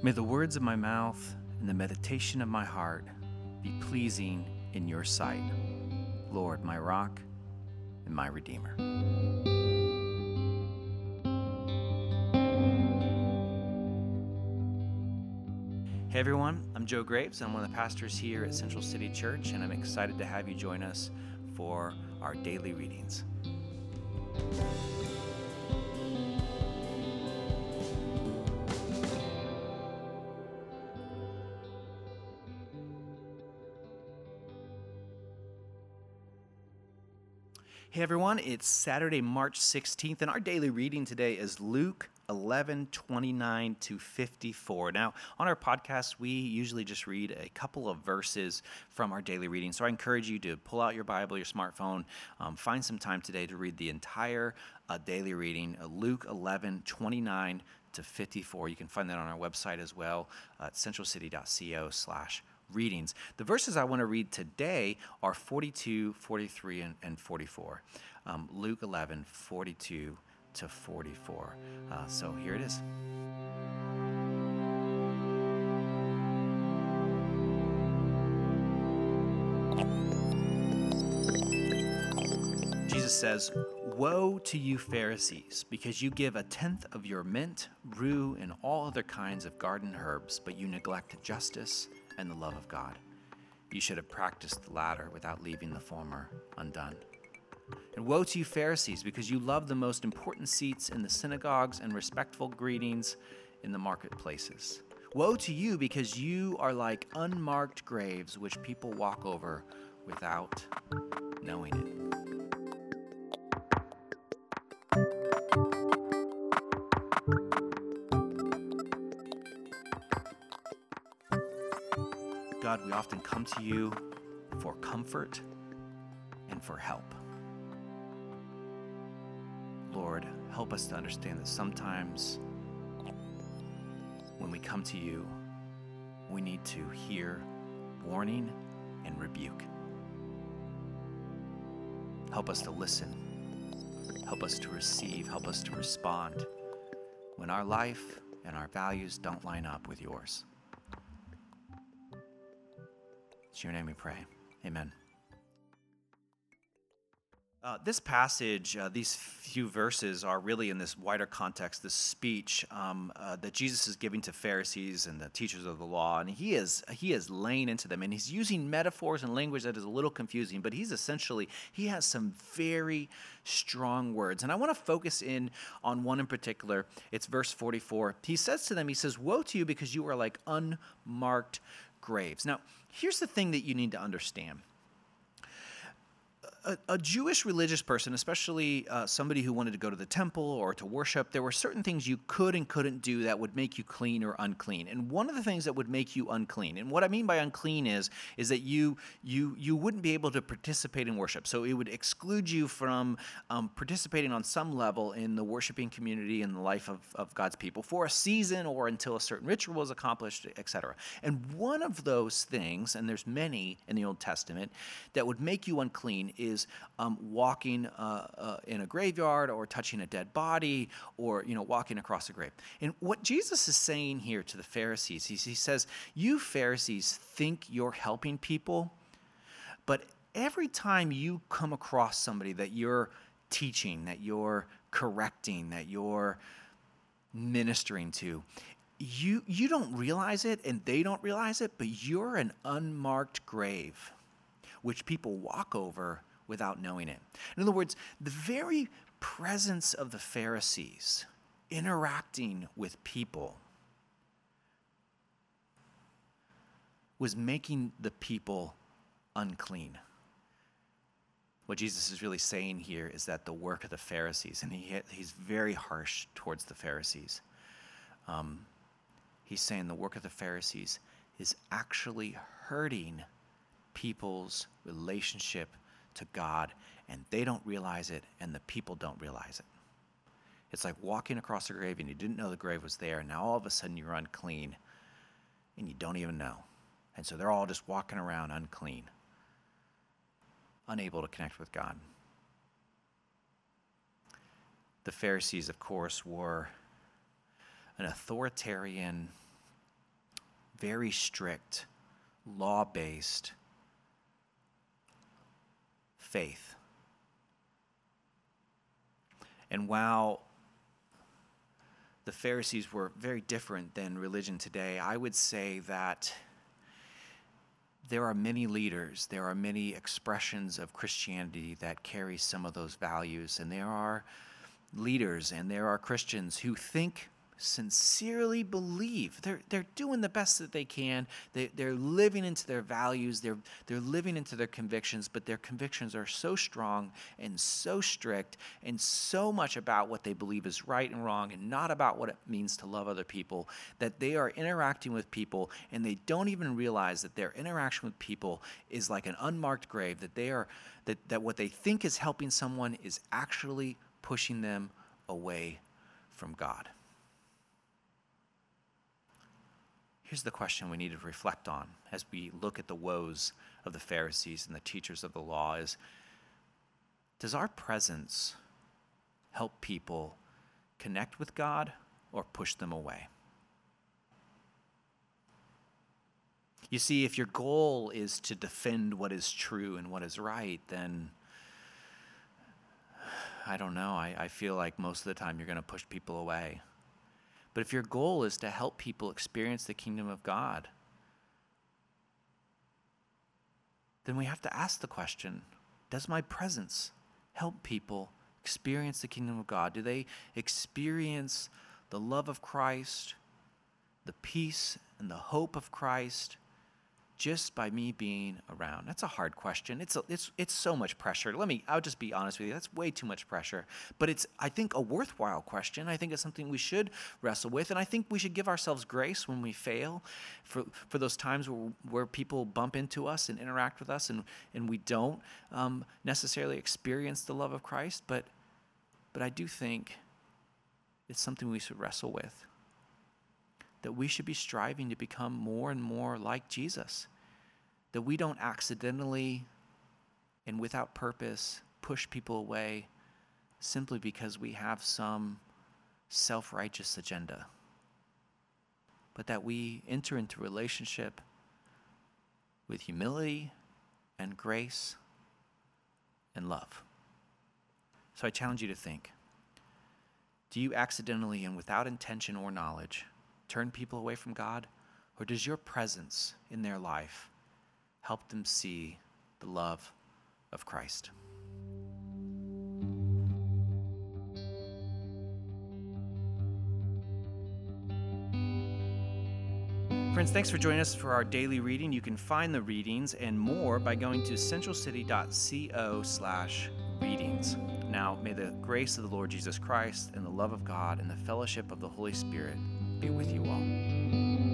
May the words of my mouth and the meditation of my heart be pleasing in your sight, Lord, my rock and my redeemer. Hey everyone, I'm Joe Graves. I'm one of the pastors here at Central City Church, and I'm excited to have you join us for our daily readings. Hey everyone, it's Saturday, March 16th, and our daily reading today is Luke 11 29 to 54. Now, on our podcast, we usually just read a couple of verses from our daily reading. So I encourage you to pull out your Bible, your smartphone, um, find some time today to read the entire uh, daily reading, uh, Luke 11 29 to 54. You can find that on our website as well at centralcity.co slash readings. The verses I want to read today are 42, 43, and, and 44. Um, Luke 11, 42 to 44. Uh, so here it is. Jesus says, Woe to you, Pharisees, because you give a tenth of your mint, rue, and all other kinds of garden herbs, but you neglect justice and the love of God. You should have practiced the latter without leaving the former undone. And woe to you, Pharisees, because you love the most important seats in the synagogues and respectful greetings in the marketplaces. Woe to you, because you are like unmarked graves which people walk over without knowing it. We often come to you for comfort and for help. Lord, help us to understand that sometimes when we come to you, we need to hear warning and rebuke. Help us to listen. Help us to receive. Help us to respond when our life and our values don't line up with yours. It's your name we pray. Amen. Uh, this passage, uh, these few verses, are really in this wider context, this speech um, uh, that Jesus is giving to Pharisees and the teachers of the law, and he is he is laying into them, and he's using metaphors and language that is a little confusing, but he's essentially he has some very strong words, and I want to focus in on one in particular. It's verse forty-four. He says to them, he says, "Woe to you, because you are like unmarked graves." Now, here's the thing that you need to understand a, a, Jewish religious person, especially uh, somebody who wanted to go to the temple or to worship, there were certain things you could and couldn't do that would make you clean or unclean. And one of the things that would make you unclean, and what I mean by unclean is, is that you you you wouldn't be able to participate in worship. So it would exclude you from um, participating on some level in the worshiping community and the life of, of God's people for a season or until a certain ritual was accomplished, etc. And one of those things, and there's many in the Old Testament, that would make you unclean is um, walking uh, uh, in a graveyard or touching a dead body or you know walking across a grave. And what Jesus is saying here to the Pharisees, he, he says, "You Pharisees think you're helping people, but every time you come across somebody that you're teaching, that you're correcting, that you're ministering to." You, you don't realize it and they don't realize it, but you're an unmarked grave which people walk over without knowing it. In other words, the very presence of the Pharisees interacting with people was making the people unclean. What Jesus is really saying here is that the work of the Pharisees, and he, he's very harsh towards the Pharisees. Um, he's saying the work of the Pharisees is actually hurting people's relationship to God, and they don't realize it, and the people don't realize it. It's like walking across a grave and you didn't know the grave was there, and now all of a sudden you're unclean and you don't even know. And so they're all just walking around unclean, unable to connect with God. The Pharisees, of course, were an authoritarian very strict, law based faith. And while the Pharisees were very different than religion today, I would say that there are many leaders, there are many expressions of Christianity that carry some of those values, and there are leaders and there are Christians who think sincerely believe. They're, they're doing the best that they can. They, they're living into their values. They're, they're living into their convictions but their convictions are so strong and so strict and so much about what they believe is right and wrong and not about what it means to love other people that they are interacting with people and they don't even realize that their interaction with people is like an unmarked grave that they are that, that what they think is helping someone is actually pushing them away from god Here's the question we need to reflect on as we look at the woes of the Pharisees and the teachers of the law is does our presence help people connect with God or push them away? You see, if your goal is to defend what is true and what is right, then I don't know. I, I feel like most of the time you're going to push people away. But if your goal is to help people experience the kingdom of God, then we have to ask the question Does my presence help people experience the kingdom of God? Do they experience the love of Christ, the peace and the hope of Christ? Just by me being around? That's a hard question. It's, a, it's, it's so much pressure. Let me, I'll just be honest with you. That's way too much pressure. But it's, I think, a worthwhile question. I think it's something we should wrestle with. And I think we should give ourselves grace when we fail for, for those times where, where people bump into us and interact with us and, and we don't um, necessarily experience the love of Christ. But, but I do think it's something we should wrestle with that we should be striving to become more and more like Jesus. That we don't accidentally and without purpose push people away simply because we have some self righteous agenda. But that we enter into relationship with humility and grace and love. So I challenge you to think do you accidentally and without intention or knowledge turn people away from God? Or does your presence in their life help them see the love of Christ? Friends, thanks for joining us for our daily reading. You can find the readings and more by going to centralcity.co slash readings. Now, may the grace of the Lord Jesus Christ and the love of God and the fellowship of the Holy Spirit be with you all.